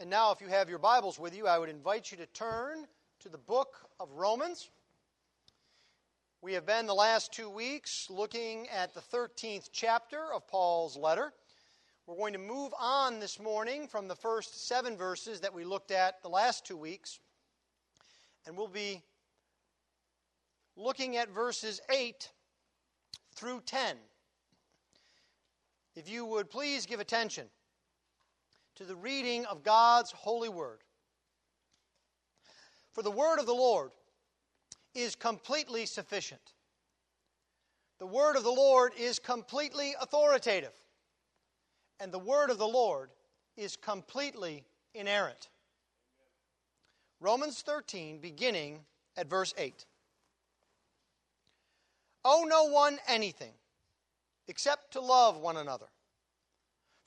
And now, if you have your Bibles with you, I would invite you to turn to the book of Romans. We have been the last two weeks looking at the 13th chapter of Paul's letter. We're going to move on this morning from the first seven verses that we looked at the last two weeks. And we'll be looking at verses 8 through 10. If you would please give attention to the reading of God's holy word. For the word of the Lord is completely sufficient. The word of the Lord is completely authoritative. And the word of the Lord is completely inerrant. Romans 13, beginning at verse 8. Owe no one anything except to love one another.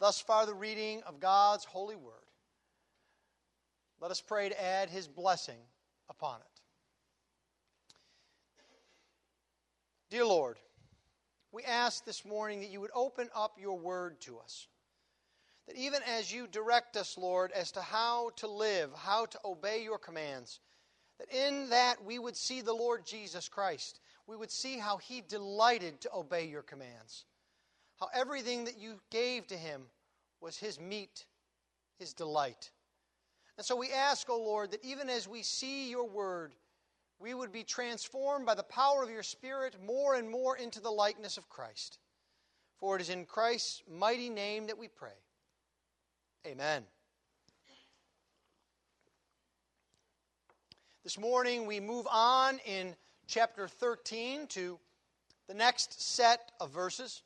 Thus far, the reading of God's holy word. Let us pray to add his blessing upon it. Dear Lord, we ask this morning that you would open up your word to us. That even as you direct us, Lord, as to how to live, how to obey your commands, that in that we would see the Lord Jesus Christ. We would see how he delighted to obey your commands how everything that you gave to him was his meat, his delight. And so we ask, O oh Lord, that even as we see your word, we would be transformed by the power of your Spirit more and more into the likeness of Christ. For it is in Christ's mighty name that we pray. Amen. This morning we move on in chapter 13 to the next set of verses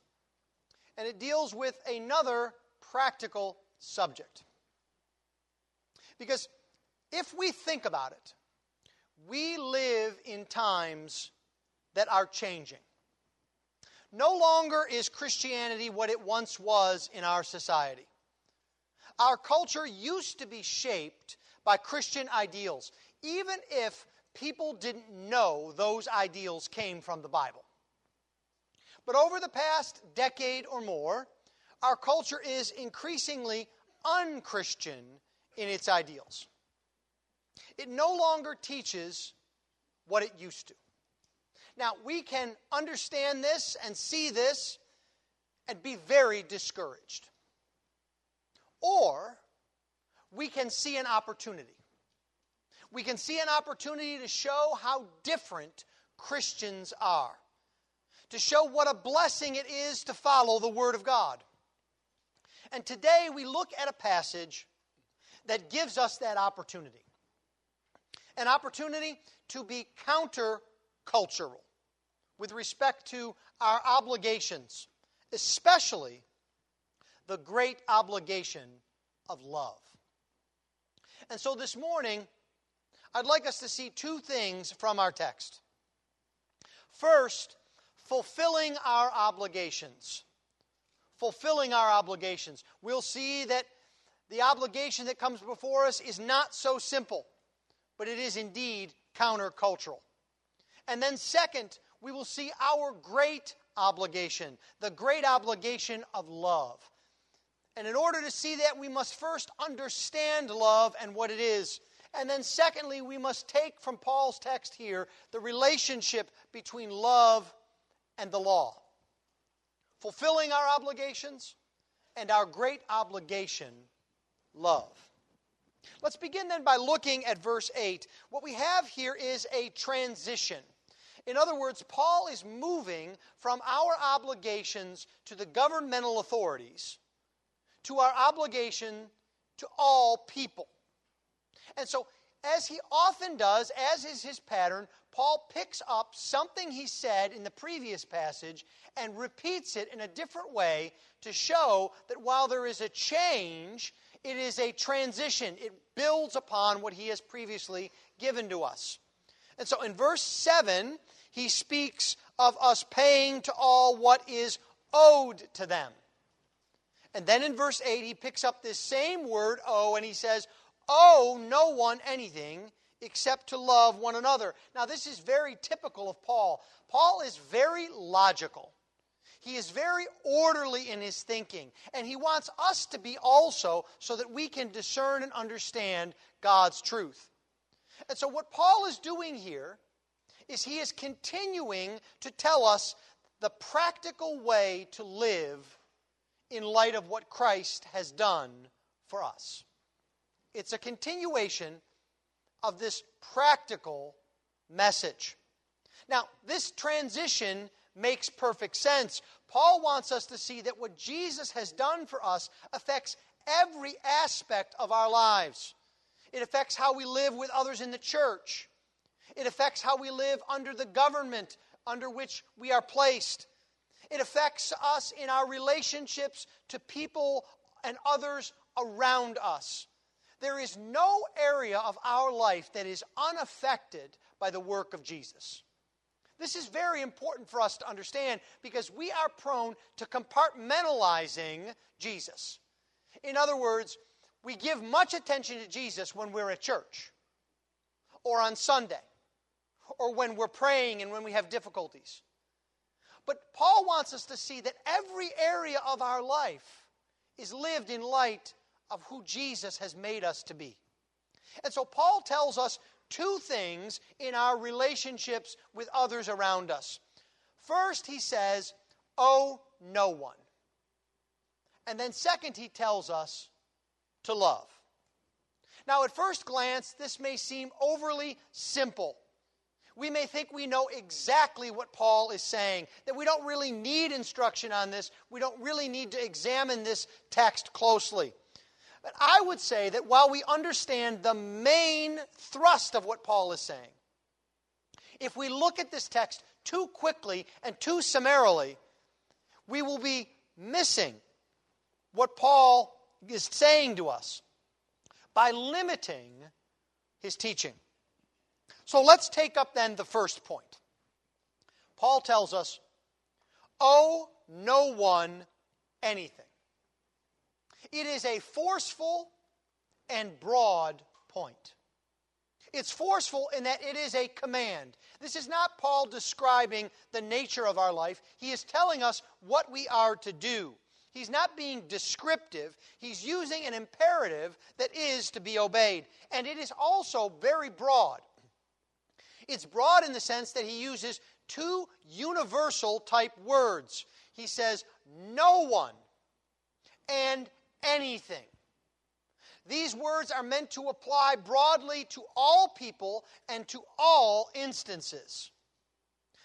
and it deals with another practical subject. Because if we think about it, we live in times that are changing. No longer is Christianity what it once was in our society. Our culture used to be shaped by Christian ideals, even if people didn't know those ideals came from the Bible. But over the past decade or more, our culture is increasingly unchristian in its ideals. It no longer teaches what it used to. Now, we can understand this and see this and be very discouraged. Or we can see an opportunity. We can see an opportunity to show how different Christians are to show what a blessing it is to follow the Word of God. And today we look at a passage that gives us that opportunity an opportunity to be countercultural with respect to our obligations, especially the great obligation of love. And so this morning, I'd like us to see two things from our text. First, fulfilling our obligations. Fulfilling our obligations. We'll see that the obligation that comes before us is not so simple, but it is indeed countercultural. And then, second, we will see our great obligation, the great obligation of love. And in order to see that, we must first understand love and what it is. And then, secondly, we must take from Paul's text here the relationship between love and the law, fulfilling our obligations and our great obligation, love. Let's begin then by looking at verse 8. What we have here is a transition. In other words, Paul is moving from our obligations to the governmental authorities to our obligation to all people. And so, as he often does, as is his pattern, Paul picks up something he said in the previous passage and repeats it in a different way to show that while there is a change, it is a transition. It builds upon what he has previously given to us. And so in verse 7, he speaks of us paying to all what is owed to them. And then in verse 8, he picks up this same word, owe, and he says, Owe no one anything except to love one another. Now, this is very typical of Paul. Paul is very logical. He is very orderly in his thinking, and he wants us to be also so that we can discern and understand God's truth. And so, what Paul is doing here is he is continuing to tell us the practical way to live in light of what Christ has done for us. It's a continuation of this practical message. Now, this transition makes perfect sense. Paul wants us to see that what Jesus has done for us affects every aspect of our lives. It affects how we live with others in the church. It affects how we live under the government under which we are placed. It affects us in our relationships to people and others around us. There is no area of our life that is unaffected by the work of Jesus. This is very important for us to understand because we are prone to compartmentalizing Jesus. In other words, we give much attention to Jesus when we're at church or on Sunday or when we're praying and when we have difficulties. But Paul wants us to see that every area of our life is lived in light of who Jesus has made us to be. And so Paul tells us two things in our relationships with others around us. First, he says, owe no one. And then, second, he tells us to love. Now, at first glance, this may seem overly simple. We may think we know exactly what Paul is saying, that we don't really need instruction on this. We don't really need to examine this text closely. But I would say that while we understand the main thrust of what Paul is saying, if we look at this text too quickly and too summarily, we will be missing what Paul is saying to us by limiting his teaching. So let's take up then the first point. Paul tells us, owe no one anything. It is a forceful and broad point. It's forceful in that it is a command. This is not Paul describing the nature of our life. He is telling us what we are to do. He's not being descriptive, he's using an imperative that is to be obeyed. And it is also very broad. It's broad in the sense that he uses two universal type words. He says, no one and anything. These words are meant to apply broadly to all people and to all instances.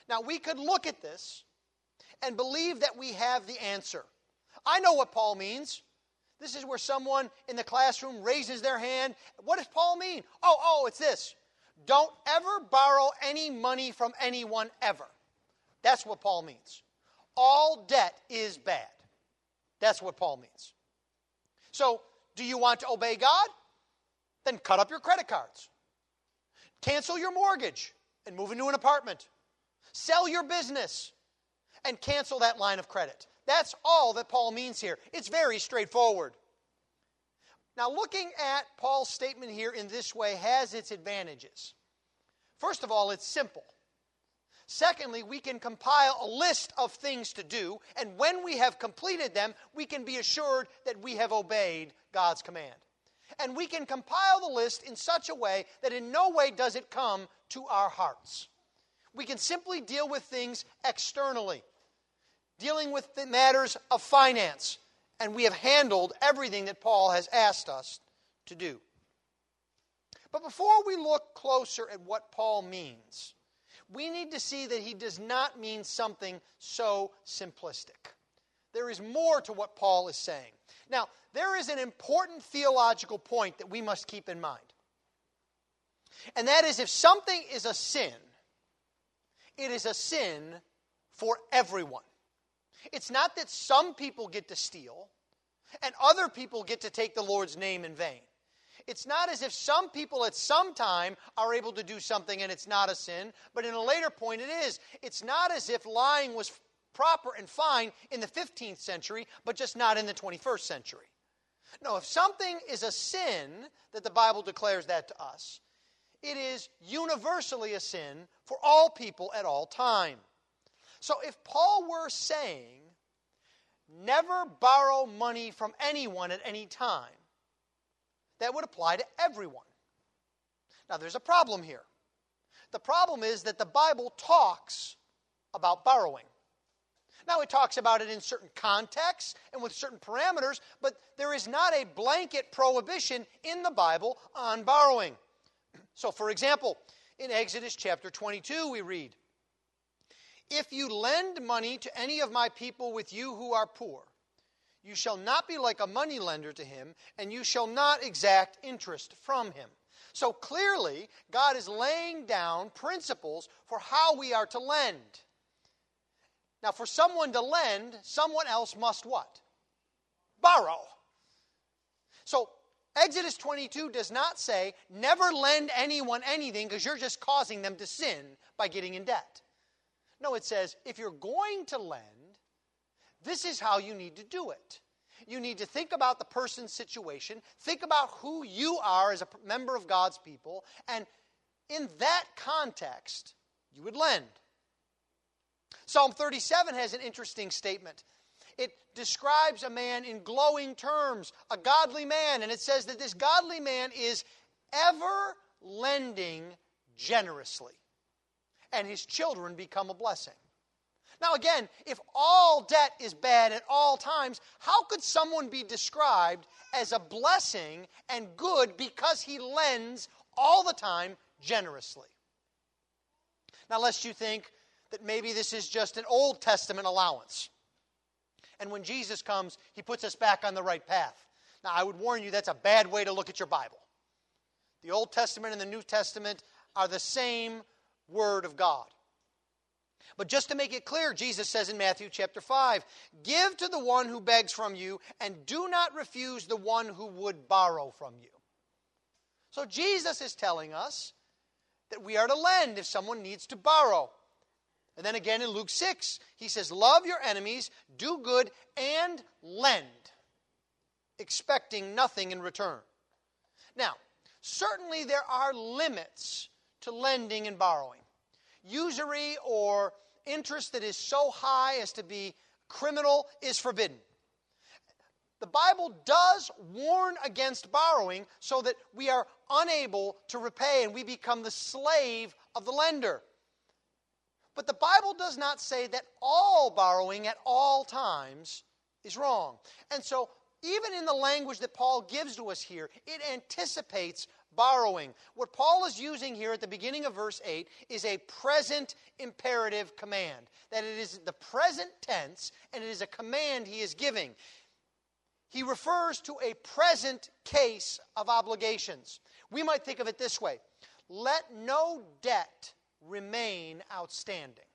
Now, we could look at this and believe that we have the answer. I know what Paul means. This is where someone in the classroom raises their hand. What does Paul mean? Oh, oh, it's this. Don't ever borrow any money from anyone ever. That's what Paul means. All debt is bad. That's what Paul means. So, do you want to obey God? Then cut up your credit cards. Cancel your mortgage and move into an apartment. Sell your business and cancel that line of credit. That's all that Paul means here. It's very straightforward. Now, looking at Paul's statement here in this way has its advantages. First of all, it's simple. Secondly, we can compile a list of things to do, and when we have completed them, we can be assured that we have obeyed God's command. And we can compile the list in such a way that in no way does it come to our hearts. We can simply deal with things externally, dealing with the matters of finance, and we have handled everything that Paul has asked us to do. But before we look closer at what Paul means, we need to see that he does not mean something so simplistic. There is more to what Paul is saying. Now, there is an important theological point that we must keep in mind. And that is if something is a sin, it is a sin for everyone. It's not that some people get to steal and other people get to take the Lord's name in vain. It's not as if some people at some time are able to do something and it's not a sin, but in a later point it is. It's not as if lying was proper and fine in the 15th century, but just not in the 21st century. No, if something is a sin that the Bible declares that to us, it is universally a sin for all people at all time. So if Paul were saying, never borrow money from anyone at any time, that would apply to everyone. Now, there's a problem here. The problem is that the Bible talks about borrowing. Now, it talks about it in certain contexts and with certain parameters, but there is not a blanket prohibition in the Bible on borrowing. So, for example, in Exodus chapter 22, we read, If you lend money to any of my people with you who are poor, you shall not be like a money lender to him, and you shall not exact interest from him. So clearly, God is laying down principles for how we are to lend. Now, for someone to lend, someone else must what? Borrow. So, Exodus 22 does not say, never lend anyone anything because you're just causing them to sin by getting in debt. No, it says, if you're going to lend, this is how you need to do it. You need to think about the person's situation, think about who you are as a member of God's people, and in that context, you would lend. Psalm 37 has an interesting statement. It describes a man in glowing terms, a godly man, and it says that this godly man is ever lending generously, and his children become a blessing. Now, again, if all debt is bad at all times, how could someone be described as a blessing and good because he lends all the time generously? Now, lest you think that maybe this is just an Old Testament allowance. And when Jesus comes, he puts us back on the right path. Now, I would warn you that's a bad way to look at your Bible. The Old Testament and the New Testament are the same Word of God. But just to make it clear, Jesus says in Matthew chapter 5 Give to the one who begs from you, and do not refuse the one who would borrow from you. So Jesus is telling us that we are to lend if someone needs to borrow. And then again in Luke 6, he says, Love your enemies, do good, and lend, expecting nothing in return. Now, certainly there are limits to lending and borrowing. Usury or interest that is so high as to be criminal is forbidden. The Bible does warn against borrowing so that we are unable to repay and we become the slave of the lender. But the Bible does not say that all borrowing at all times is wrong. And so, even in the language that Paul gives to us here, it anticipates borrowing. What Paul is using here at the beginning of verse 8 is a present imperative command. That it is the present tense and it is a command he is giving. He refers to a present case of obligations. We might think of it this way let no debt remain outstanding.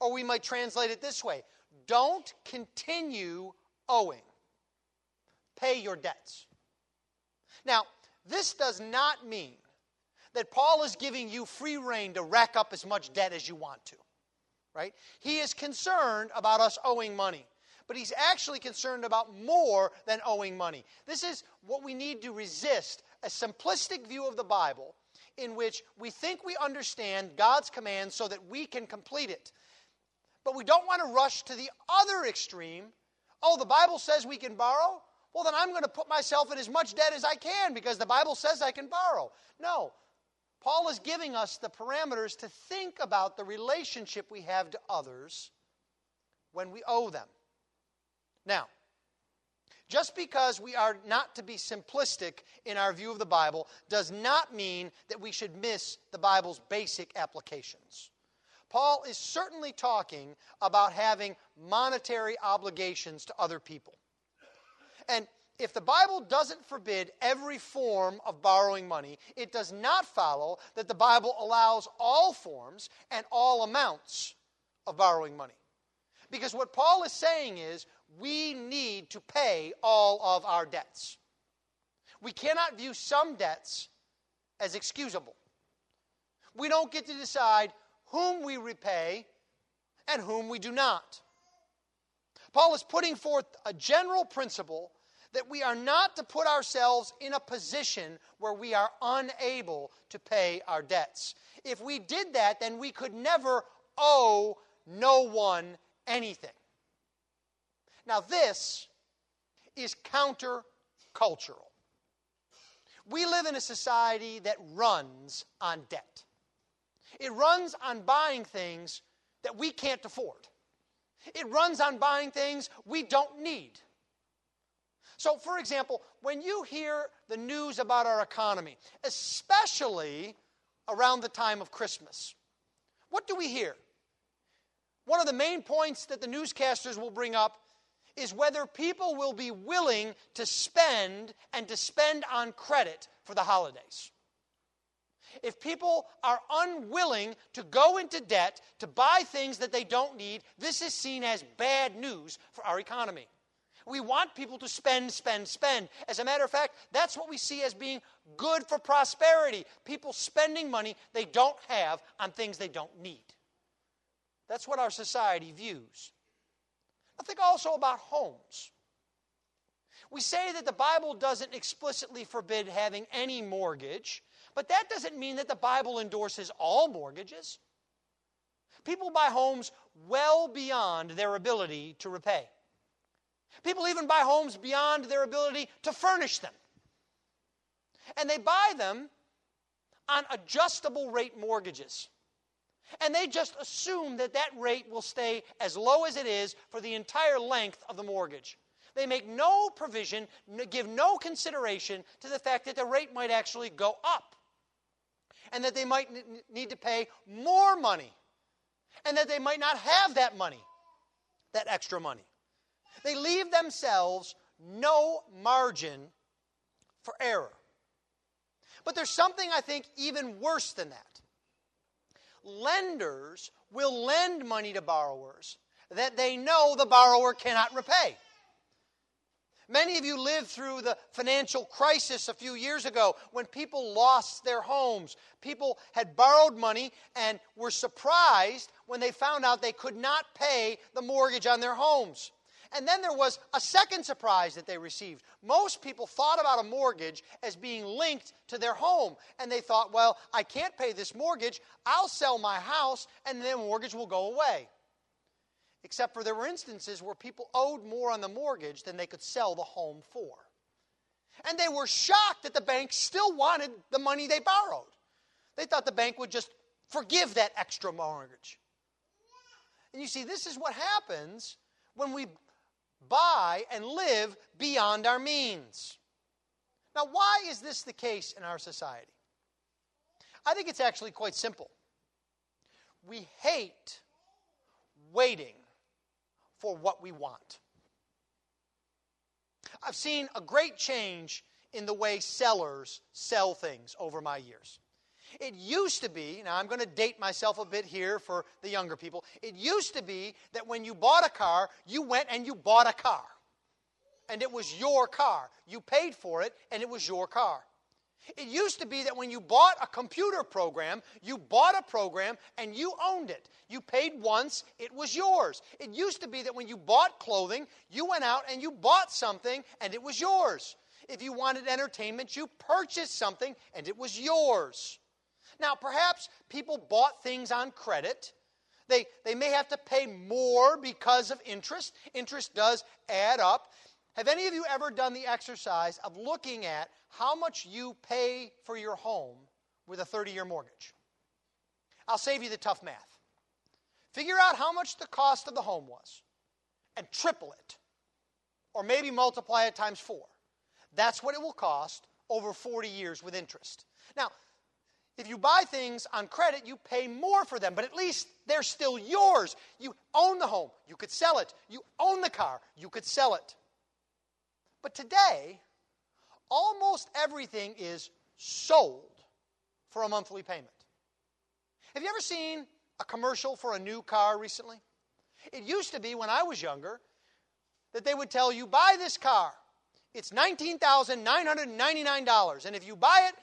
Or we might translate it this way don't continue owing, pay your debts. Now, this does not mean that Paul is giving you free rein to rack up as much debt as you want to. Right? He is concerned about us owing money. But he's actually concerned about more than owing money. This is what we need to resist a simplistic view of the Bible in which we think we understand God's command so that we can complete it. But we don't want to rush to the other extreme. Oh, the Bible says we can borrow? Well, then I'm going to put myself in as much debt as I can because the Bible says I can borrow. No. Paul is giving us the parameters to think about the relationship we have to others when we owe them. Now, just because we are not to be simplistic in our view of the Bible does not mean that we should miss the Bible's basic applications. Paul is certainly talking about having monetary obligations to other people. And if the Bible doesn't forbid every form of borrowing money, it does not follow that the Bible allows all forms and all amounts of borrowing money. Because what Paul is saying is we need to pay all of our debts. We cannot view some debts as excusable. We don't get to decide whom we repay and whom we do not. Paul is putting forth a general principle that we are not to put ourselves in a position where we are unable to pay our debts. If we did that, then we could never owe no one anything. Now, this is countercultural. We live in a society that runs on debt. It runs on buying things that we can't afford. It runs on buying things we don't need. So, for example, when you hear the news about our economy, especially around the time of Christmas, what do we hear? One of the main points that the newscasters will bring up is whether people will be willing to spend and to spend on credit for the holidays. If people are unwilling to go into debt to buy things that they don't need, this is seen as bad news for our economy. We want people to spend, spend, spend. As a matter of fact, that's what we see as being good for prosperity. People spending money they don't have on things they don't need. That's what our society views. I think also about homes. We say that the Bible doesn't explicitly forbid having any mortgage, but that doesn't mean that the Bible endorses all mortgages. People buy homes well beyond their ability to repay. People even buy homes beyond their ability to furnish them. And they buy them on adjustable rate mortgages. And they just assume that that rate will stay as low as it is for the entire length of the mortgage. They make no provision, give no consideration to the fact that the rate might actually go up. And that they might need to pay more money. And that they might not have that money, that extra money. They leave themselves no margin for error. But there's something I think even worse than that. Lenders will lend money to borrowers that they know the borrower cannot repay. Many of you lived through the financial crisis a few years ago when people lost their homes. People had borrowed money and were surprised when they found out they could not pay the mortgage on their homes. And then there was a second surprise that they received. Most people thought about a mortgage as being linked to their home. And they thought, well, I can't pay this mortgage. I'll sell my house and then the mortgage will go away. Except for there were instances where people owed more on the mortgage than they could sell the home for. And they were shocked that the bank still wanted the money they borrowed. They thought the bank would just forgive that extra mortgage. And you see, this is what happens when we buy and live beyond our means. Now, why is this the case in our society? I think it's actually quite simple. We hate waiting for what we want. I've seen a great change in the way sellers sell things over my years. It used to be, now I'm going to date myself a bit here for the younger people. It used to be that when you bought a car, you went and you bought a car. And it was your car. You paid for it, and it was your car. It used to be that when you bought a computer program, you bought a program and you owned it. You paid once, it was yours. It used to be that when you bought clothing, you went out and you bought something and it was yours. If you wanted entertainment, you purchased something and it was yours. Now, perhaps people bought things on credit. They, they may have to pay more because of interest. Interest does add up. Have any of you ever done the exercise of looking at how much you pay for your home with a 30 year mortgage? I'll save you the tough math. Figure out how much the cost of the home was and triple it. Or maybe multiply it times four. That's what it will cost over 40 years with interest. Now, if you buy things on credit, you pay more for them, but at least they're still yours. You own the home, you could sell it. You own the car, you could sell it. But today, almost everything is sold for a monthly payment. Have you ever seen a commercial for a new car recently? It used to be when I was younger that they would tell you, buy this car. It's $19,999. And if you buy it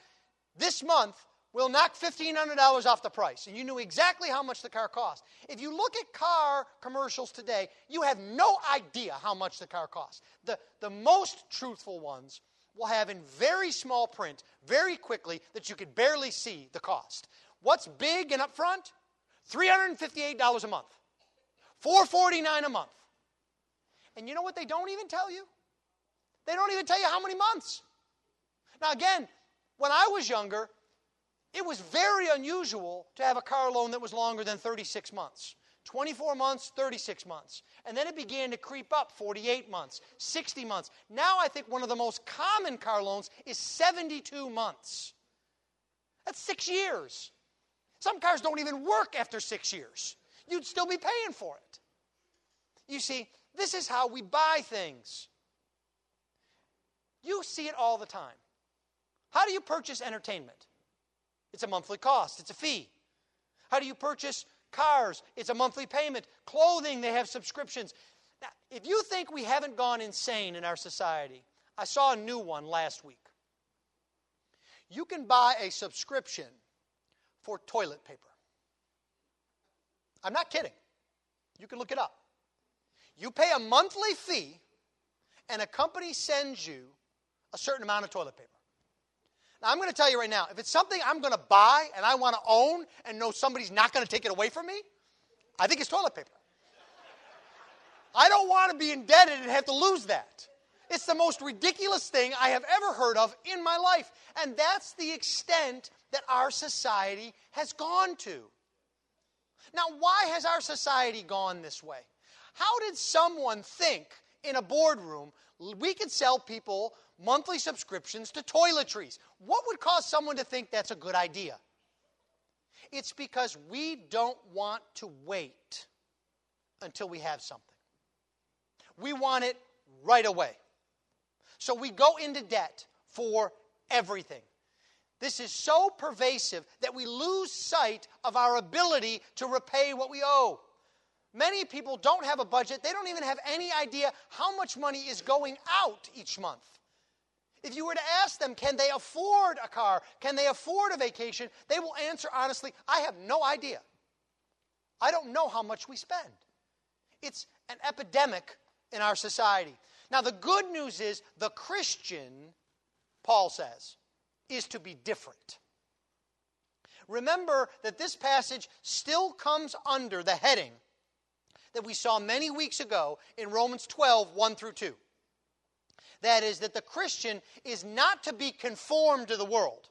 this month, we'll knock $1,500 off the price. And you knew exactly how much the car cost. If you look at car commercials today, you have no idea how much the car costs. The, the most truthful ones will have in very small print, very quickly, that you could barely see the cost. What's big and upfront? $358 a month. $449 a month. And you know what they don't even tell you? They don't even tell you how many months. Now, again, when I was younger, it was very unusual to have a car loan that was longer than 36 months. 24 months, 36 months. And then it began to creep up 48 months, 60 months. Now I think one of the most common car loans is 72 months. That's six years. Some cars don't even work after six years. You'd still be paying for it. You see, this is how we buy things. You see it all the time. How do you purchase entertainment? It's a monthly cost, it's a fee. How do you purchase cars? It's a monthly payment. Clothing, they have subscriptions. Now, if you think we haven't gone insane in our society, I saw a new one last week. You can buy a subscription for toilet paper. I'm not kidding. You can look it up. You pay a monthly fee, and a company sends you a certain amount of toilet paper. Now, I'm going to tell you right now if it's something I'm going to buy and I want to own and know somebody's not going to take it away from me, I think it's toilet paper. I don't want to be indebted and have to lose that. It's the most ridiculous thing I have ever heard of in my life. And that's the extent that our society has gone to. Now, why has our society gone this way? How did someone think in a boardroom we could sell people monthly subscriptions to toiletries. What would cause someone to think that's a good idea? It's because we don't want to wait until we have something. We want it right away. So we go into debt for everything. This is so pervasive that we lose sight of our ability to repay what we owe. Many people don't have a budget, they don't even have any idea how much money is going out each month. If you were to ask them, can they afford a car? Can they afford a vacation? They will answer honestly, I have no idea. I don't know how much we spend. It's an epidemic in our society. Now, the good news is the Christian, Paul says, is to be different. Remember that this passage still comes under the heading that we saw many weeks ago in Romans 12 1 through 2. That is, that the Christian is not to be conformed to the world,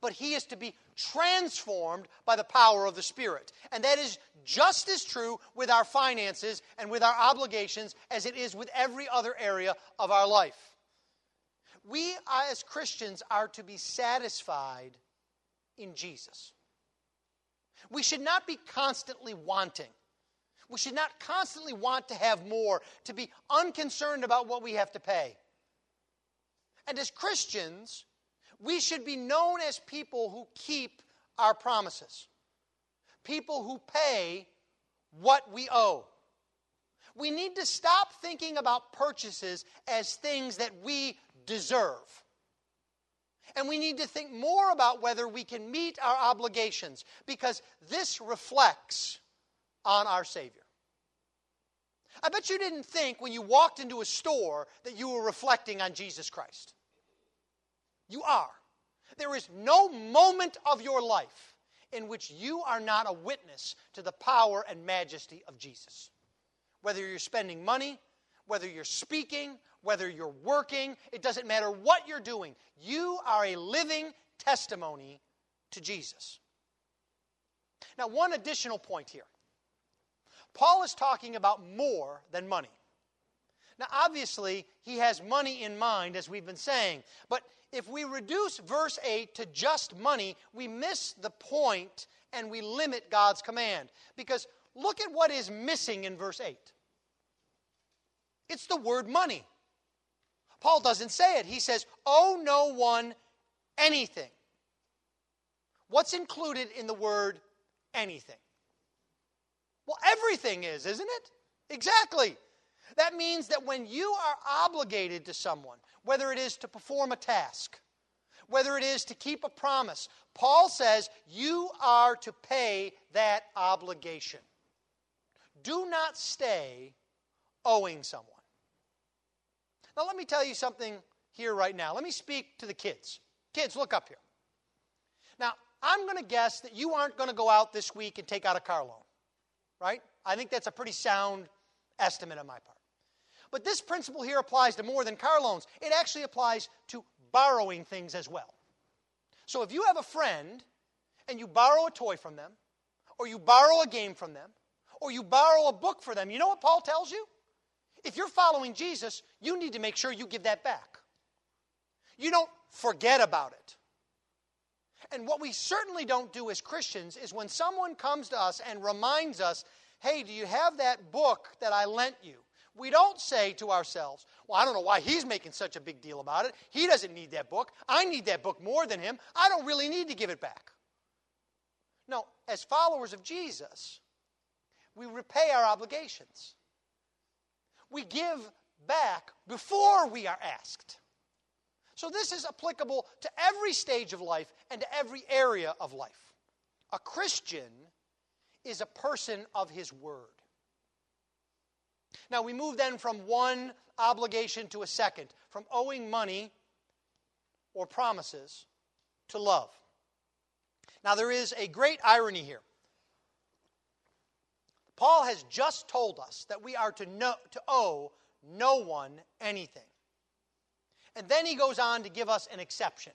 but he is to be transformed by the power of the Spirit. And that is just as true with our finances and with our obligations as it is with every other area of our life. We uh, as Christians are to be satisfied in Jesus. We should not be constantly wanting. We should not constantly want to have more, to be unconcerned about what we have to pay. And as Christians, we should be known as people who keep our promises, people who pay what we owe. We need to stop thinking about purchases as things that we deserve. And we need to think more about whether we can meet our obligations because this reflects on our Savior. I bet you didn't think when you walked into a store that you were reflecting on Jesus Christ. You are. There is no moment of your life in which you are not a witness to the power and majesty of Jesus. Whether you're spending money, whether you're speaking, whether you're working, it doesn't matter what you're doing. You are a living testimony to Jesus. Now, one additional point here Paul is talking about more than money. Now, obviously, he has money in mind, as we've been saying, but if we reduce verse 8 to just money, we miss the point and we limit God's command. Because look at what is missing in verse 8 it's the word money. Paul doesn't say it. He says, Owe no one anything. What's included in the word anything? Well, everything is, isn't it? Exactly. That means that when you are obligated to someone, whether it is to perform a task, whether it is to keep a promise, Paul says you are to pay that obligation. Do not stay owing someone. Now, let me tell you something here right now. Let me speak to the kids. Kids, look up here. Now, I'm going to guess that you aren't going to go out this week and take out a car loan, right? I think that's a pretty sound estimate on my part. But this principle here applies to more than car loans, it actually applies to borrowing things as well. So if you have a friend and you borrow a toy from them, or you borrow a game from them, or you borrow a book for them, you know what Paul tells you? If you're following Jesus, you need to make sure you give that back. You don't forget about it. And what we certainly don't do as Christians is when someone comes to us and reminds us, hey, do you have that book that I lent you? We don't say to ourselves, well, I don't know why he's making such a big deal about it. He doesn't need that book. I need that book more than him. I don't really need to give it back. No, as followers of Jesus, we repay our obligations. We give back before we are asked. So this is applicable to every stage of life and to every area of life. A Christian is a person of his word. Now we move then from one obligation to a second, from owing money or promises to love. Now there is a great irony here. Paul has just told us that we are to, know, to owe no one anything. And then he goes on to give us an exception.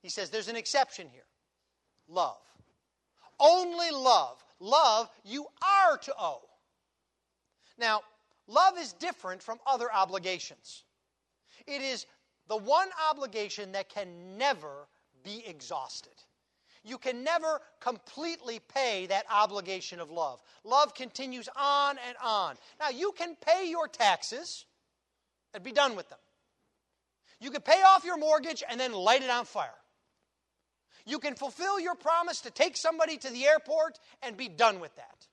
He says there's an exception here love. Only love. Love you are to owe. Now, love is different from other obligations. It is the one obligation that can never be exhausted. You can never completely pay that obligation of love. Love continues on and on. Now, you can pay your taxes and be done with them. You can pay off your mortgage and then light it on fire. You can fulfill your promise to take somebody to the airport and be done with that.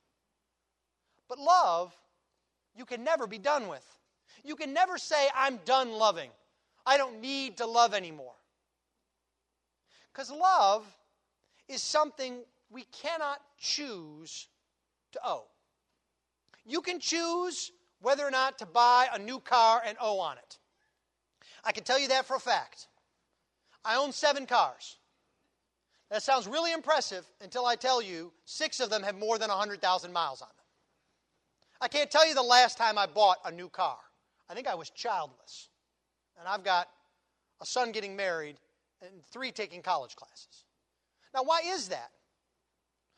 But love, you can never be done with. You can never say, I'm done loving. I don't need to love anymore. Because love is something we cannot choose to owe. You can choose whether or not to buy a new car and owe on it. I can tell you that for a fact. I own seven cars. That sounds really impressive until I tell you six of them have more than 100,000 miles on them. I can't tell you the last time I bought a new car. I think I was childless. And I've got a son getting married and three taking college classes. Now, why is that?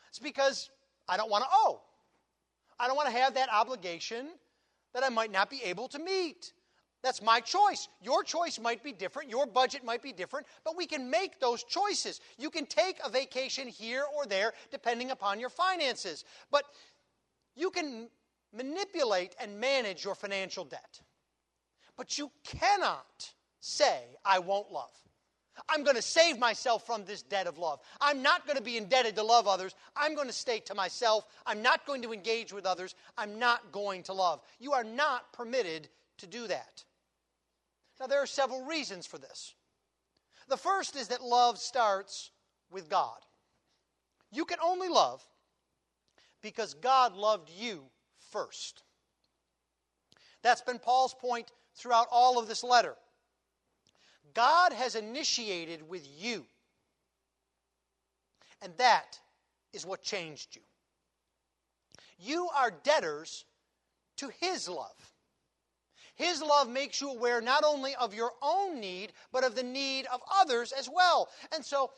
It's because I don't want to owe. I don't want to have that obligation that I might not be able to meet. That's my choice. Your choice might be different. Your budget might be different, but we can make those choices. You can take a vacation here or there depending upon your finances, but you can manipulate and manage your financial debt. But you cannot say, I won't love. I'm going to save myself from this debt of love. I'm not going to be indebted to love others. I'm going to stay to myself. I'm not going to engage with others. I'm not going to love. You are not permitted to do that. Now, there are several reasons for this. The first is that love starts with God. You can only love because God loved you first. That's been Paul's point throughout all of this letter. God has initiated with you, and that is what changed you. You are debtors to His love. His love makes you aware not only of your own need, but of the need of others as well. And so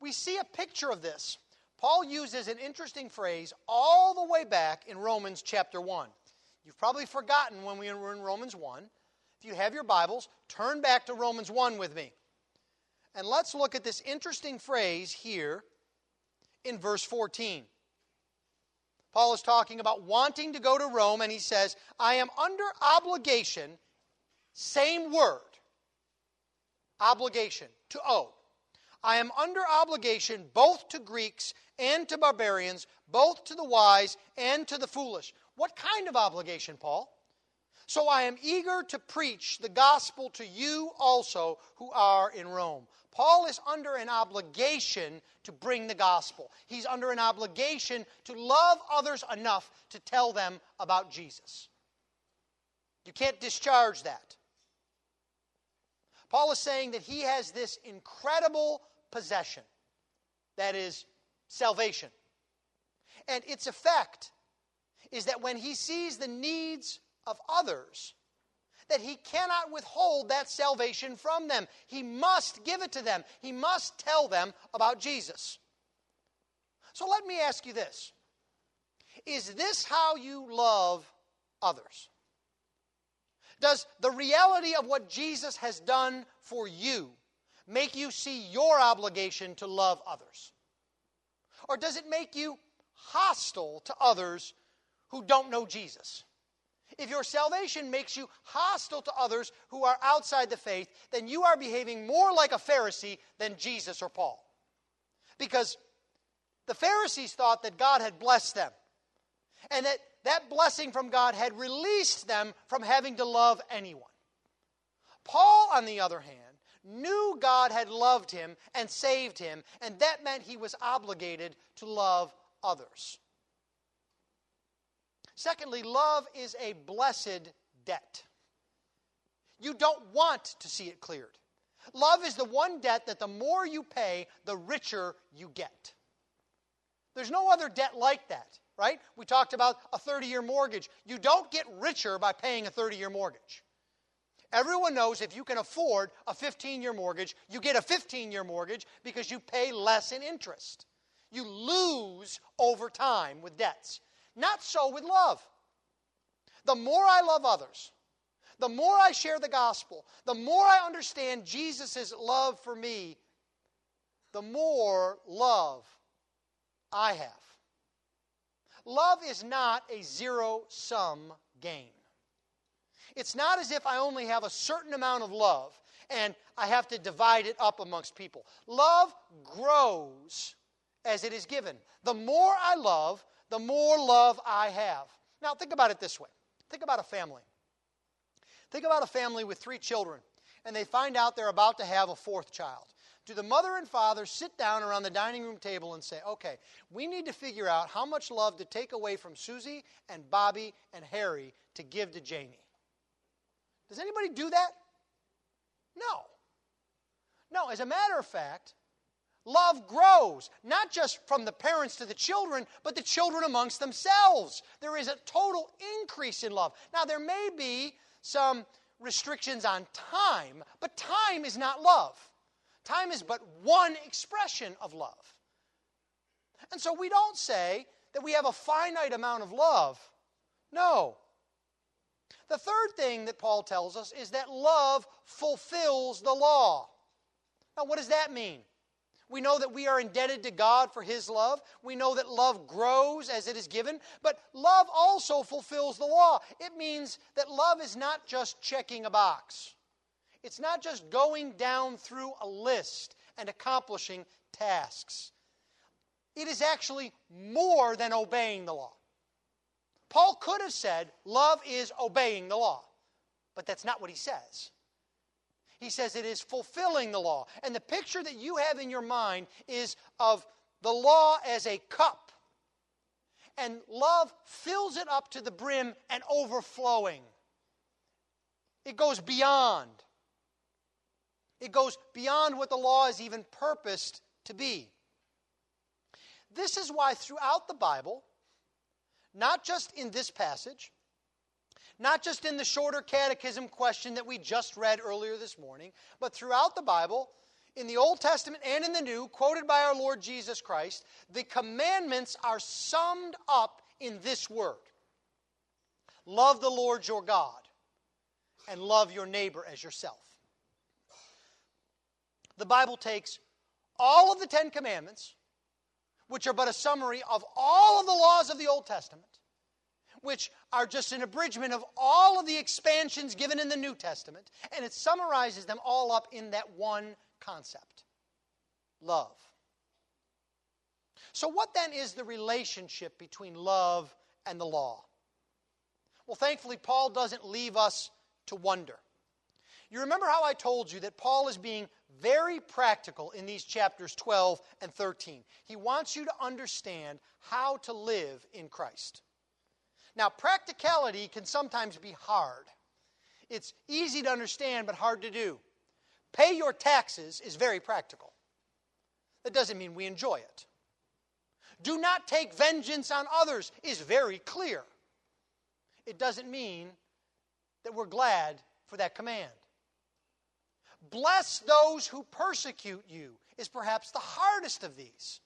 we see a picture of this. Paul uses an interesting phrase all the way back in Romans chapter 1. You've probably forgotten when we were in Romans 1. If you have your Bibles, turn back to Romans 1 with me. And let's look at this interesting phrase here in verse 14. Paul is talking about wanting to go to Rome, and he says, I am under obligation, same word, obligation, to owe. I am under obligation both to Greeks and to barbarians, both to the wise and to the foolish. What kind of obligation, Paul? So I am eager to preach the gospel to you also who are in Rome. Paul is under an obligation to bring the gospel. He's under an obligation to love others enough to tell them about Jesus. You can't discharge that. Paul is saying that he has this incredible possession that is salvation. And its effect is that when he sees the needs of others, that he cannot withhold that salvation from them. He must give it to them. He must tell them about Jesus. So let me ask you this Is this how you love others? Does the reality of what Jesus has done for you make you see your obligation to love others? Or does it make you hostile to others who don't know Jesus? If your salvation makes you hostile to others who are outside the faith, then you are behaving more like a Pharisee than Jesus or Paul. Because the Pharisees thought that God had blessed them and that that blessing from God had released them from having to love anyone. Paul, on the other hand, knew God had loved him and saved him, and that meant he was obligated to love others. Secondly, love is a blessed debt. You don't want to see it cleared. Love is the one debt that the more you pay, the richer you get. There's no other debt like that, right? We talked about a 30 year mortgage. You don't get richer by paying a 30 year mortgage. Everyone knows if you can afford a 15 year mortgage, you get a 15 year mortgage because you pay less in interest. You lose over time with debts. Not so with love. The more I love others, the more I share the gospel, the more I understand Jesus' love for me, the more love I have. Love is not a zero sum game. It's not as if I only have a certain amount of love and I have to divide it up amongst people. Love grows as it is given. The more I love, the more love I have. Now, think about it this way think about a family. Think about a family with three children, and they find out they're about to have a fourth child. Do the mother and father sit down around the dining room table and say, okay, we need to figure out how much love to take away from Susie and Bobby and Harry to give to Jamie? Does anybody do that? No. No, as a matter of fact, Love grows, not just from the parents to the children, but the children amongst themselves. There is a total increase in love. Now, there may be some restrictions on time, but time is not love. Time is but one expression of love. And so we don't say that we have a finite amount of love. No. The third thing that Paul tells us is that love fulfills the law. Now, what does that mean? We know that we are indebted to God for His love. We know that love grows as it is given, but love also fulfills the law. It means that love is not just checking a box, it's not just going down through a list and accomplishing tasks. It is actually more than obeying the law. Paul could have said, Love is obeying the law, but that's not what he says. He says it is fulfilling the law. And the picture that you have in your mind is of the law as a cup. And love fills it up to the brim and overflowing. It goes beyond. It goes beyond what the law is even purposed to be. This is why throughout the Bible, not just in this passage, not just in the shorter catechism question that we just read earlier this morning, but throughout the Bible, in the Old Testament and in the New, quoted by our Lord Jesus Christ, the commandments are summed up in this word Love the Lord your God and love your neighbor as yourself. The Bible takes all of the Ten Commandments, which are but a summary of all of the laws of the Old Testament, which are just an abridgment of all of the expansions given in the New Testament, and it summarizes them all up in that one concept love. So, what then is the relationship between love and the law? Well, thankfully, Paul doesn't leave us to wonder. You remember how I told you that Paul is being very practical in these chapters 12 and 13. He wants you to understand how to live in Christ. Now, practicality can sometimes be hard. It's easy to understand, but hard to do. Pay your taxes is very practical. That doesn't mean we enjoy it. Do not take vengeance on others is very clear. It doesn't mean that we're glad for that command. Bless those who persecute you is perhaps the hardest of these.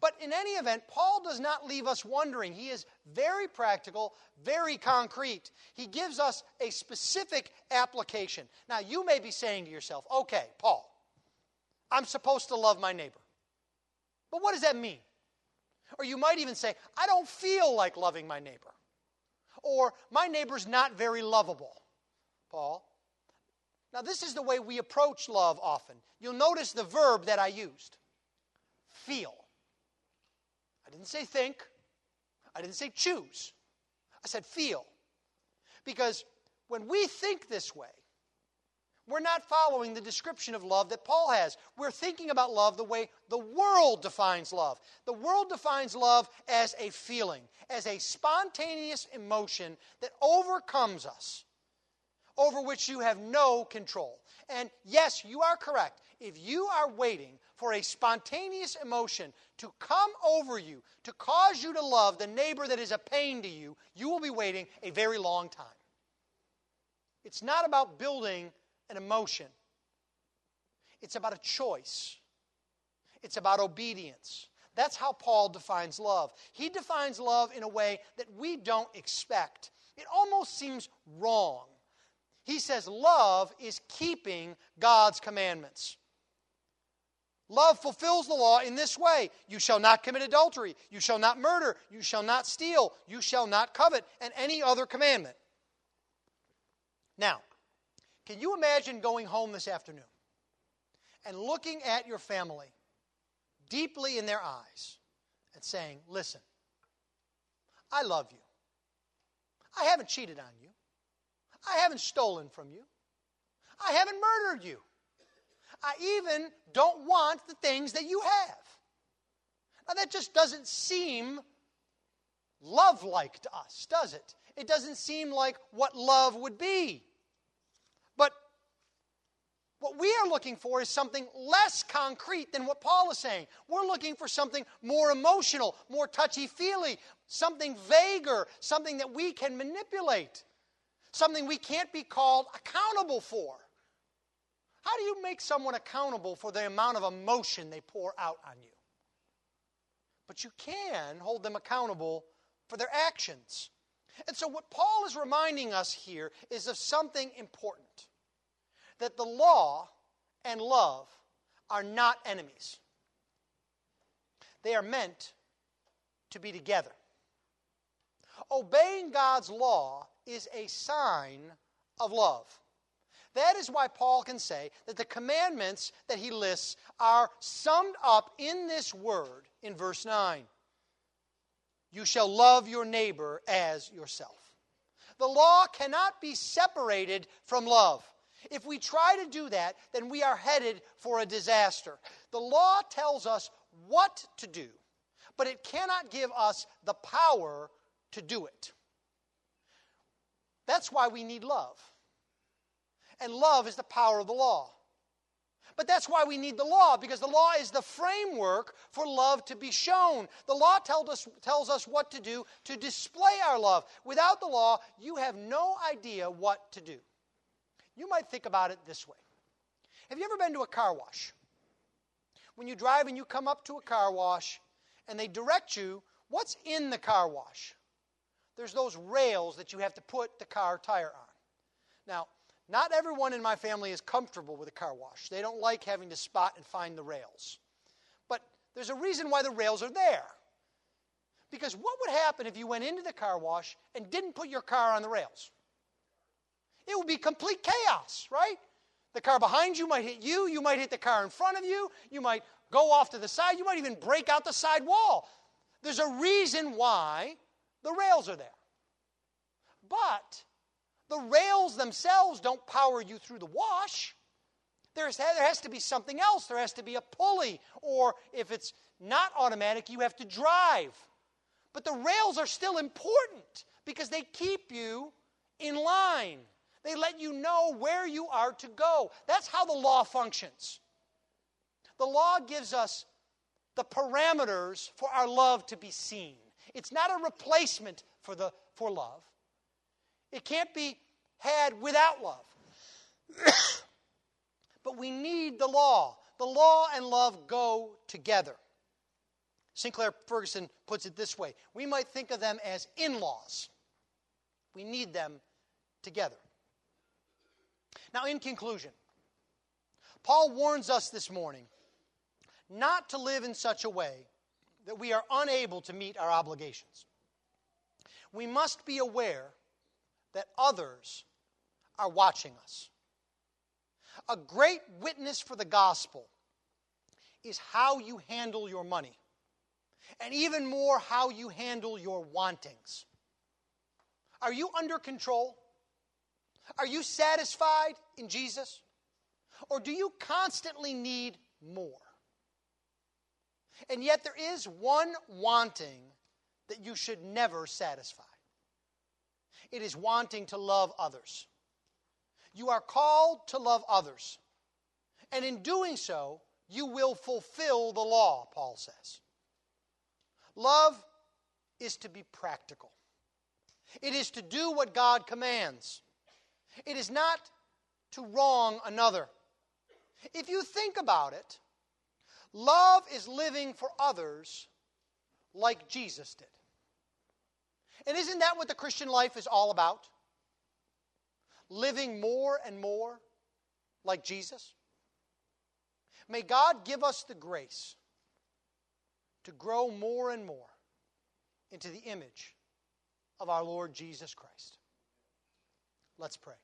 But in any event, Paul does not leave us wondering. He is very practical, very concrete. He gives us a specific application. Now, you may be saying to yourself, okay, Paul, I'm supposed to love my neighbor. But what does that mean? Or you might even say, I don't feel like loving my neighbor. Or my neighbor's not very lovable. Paul, now, this is the way we approach love often. You'll notice the verb that I used feel. I didn't say think, I didn't say choose. I said feel. Because when we think this way, we're not following the description of love that Paul has. We're thinking about love the way the world defines love. The world defines love as a feeling, as a spontaneous emotion that overcomes us over which you have no control. And yes, you are correct. If you are waiting for a spontaneous emotion to come over you, to cause you to love the neighbor that is a pain to you, you will be waiting a very long time. It's not about building an emotion, it's about a choice, it's about obedience. That's how Paul defines love. He defines love in a way that we don't expect. It almost seems wrong he says love is keeping God's commandments. Love fulfills the law in this way You shall not commit adultery, you shall not murder, you shall not steal, you shall not covet, and any other commandment. Now, can you imagine going home this afternoon and looking at your family deeply in their eyes and saying, Listen, I love you. I haven't cheated on you. I haven't stolen from you. I haven't murdered you. I even don't want the things that you have. Now, that just doesn't seem love like to us, does it? It doesn't seem like what love would be. But what we are looking for is something less concrete than what Paul is saying. We're looking for something more emotional, more touchy feely, something vaguer, something that we can manipulate something we can't be called accountable for. How do you make someone accountable for the amount of emotion they pour out on you? But you can hold them accountable for their actions. And so, what Paul is reminding us here is of something important that the law and love are not enemies, they are meant to be together. Obeying God's law is a sign of love. That is why Paul can say that the commandments that he lists are summed up in this word in verse 9 You shall love your neighbor as yourself. The law cannot be separated from love. If we try to do that, then we are headed for a disaster. The law tells us what to do, but it cannot give us the power to do it. That's why we need love. And love is the power of the law. But that's why we need the law, because the law is the framework for love to be shown. The law tells us, tells us what to do to display our love. Without the law, you have no idea what to do. You might think about it this way Have you ever been to a car wash? When you drive and you come up to a car wash and they direct you, what's in the car wash? there's those rails that you have to put the car tire on. Now, not everyone in my family is comfortable with a car wash. They don't like having to spot and find the rails. But there's a reason why the rails are there. Because what would happen if you went into the car wash and didn't put your car on the rails? It would be complete chaos, right? The car behind you might hit you, you might hit the car in front of you, you might go off to the side, you might even break out the side wall. There's a reason why the rails are there. But the rails themselves don't power you through the wash. There's, there has to be something else. There has to be a pulley, or if it's not automatic, you have to drive. But the rails are still important because they keep you in line. They let you know where you are to go. That's how the law functions. The law gives us the parameters for our love to be seen. It's not a replacement for, the, for love, it can't be had without love. but we need the law. The law and love go together. Sinclair Ferguson puts it this way we might think of them as in laws. We need them together. Now, in conclusion, Paul warns us this morning not to live in such a way that we are unable to meet our obligations. We must be aware that others are watching us. A great witness for the gospel is how you handle your money, and even more, how you handle your wantings. Are you under control? Are you satisfied in Jesus? Or do you constantly need more? And yet, there is one wanting that you should never satisfy it is wanting to love others. You are called to love others. And in doing so, you will fulfill the law, Paul says. Love is to be practical, it is to do what God commands, it is not to wrong another. If you think about it, love is living for others like Jesus did. And isn't that what the Christian life is all about? Living more and more like Jesus? May God give us the grace to grow more and more into the image of our Lord Jesus Christ. Let's pray.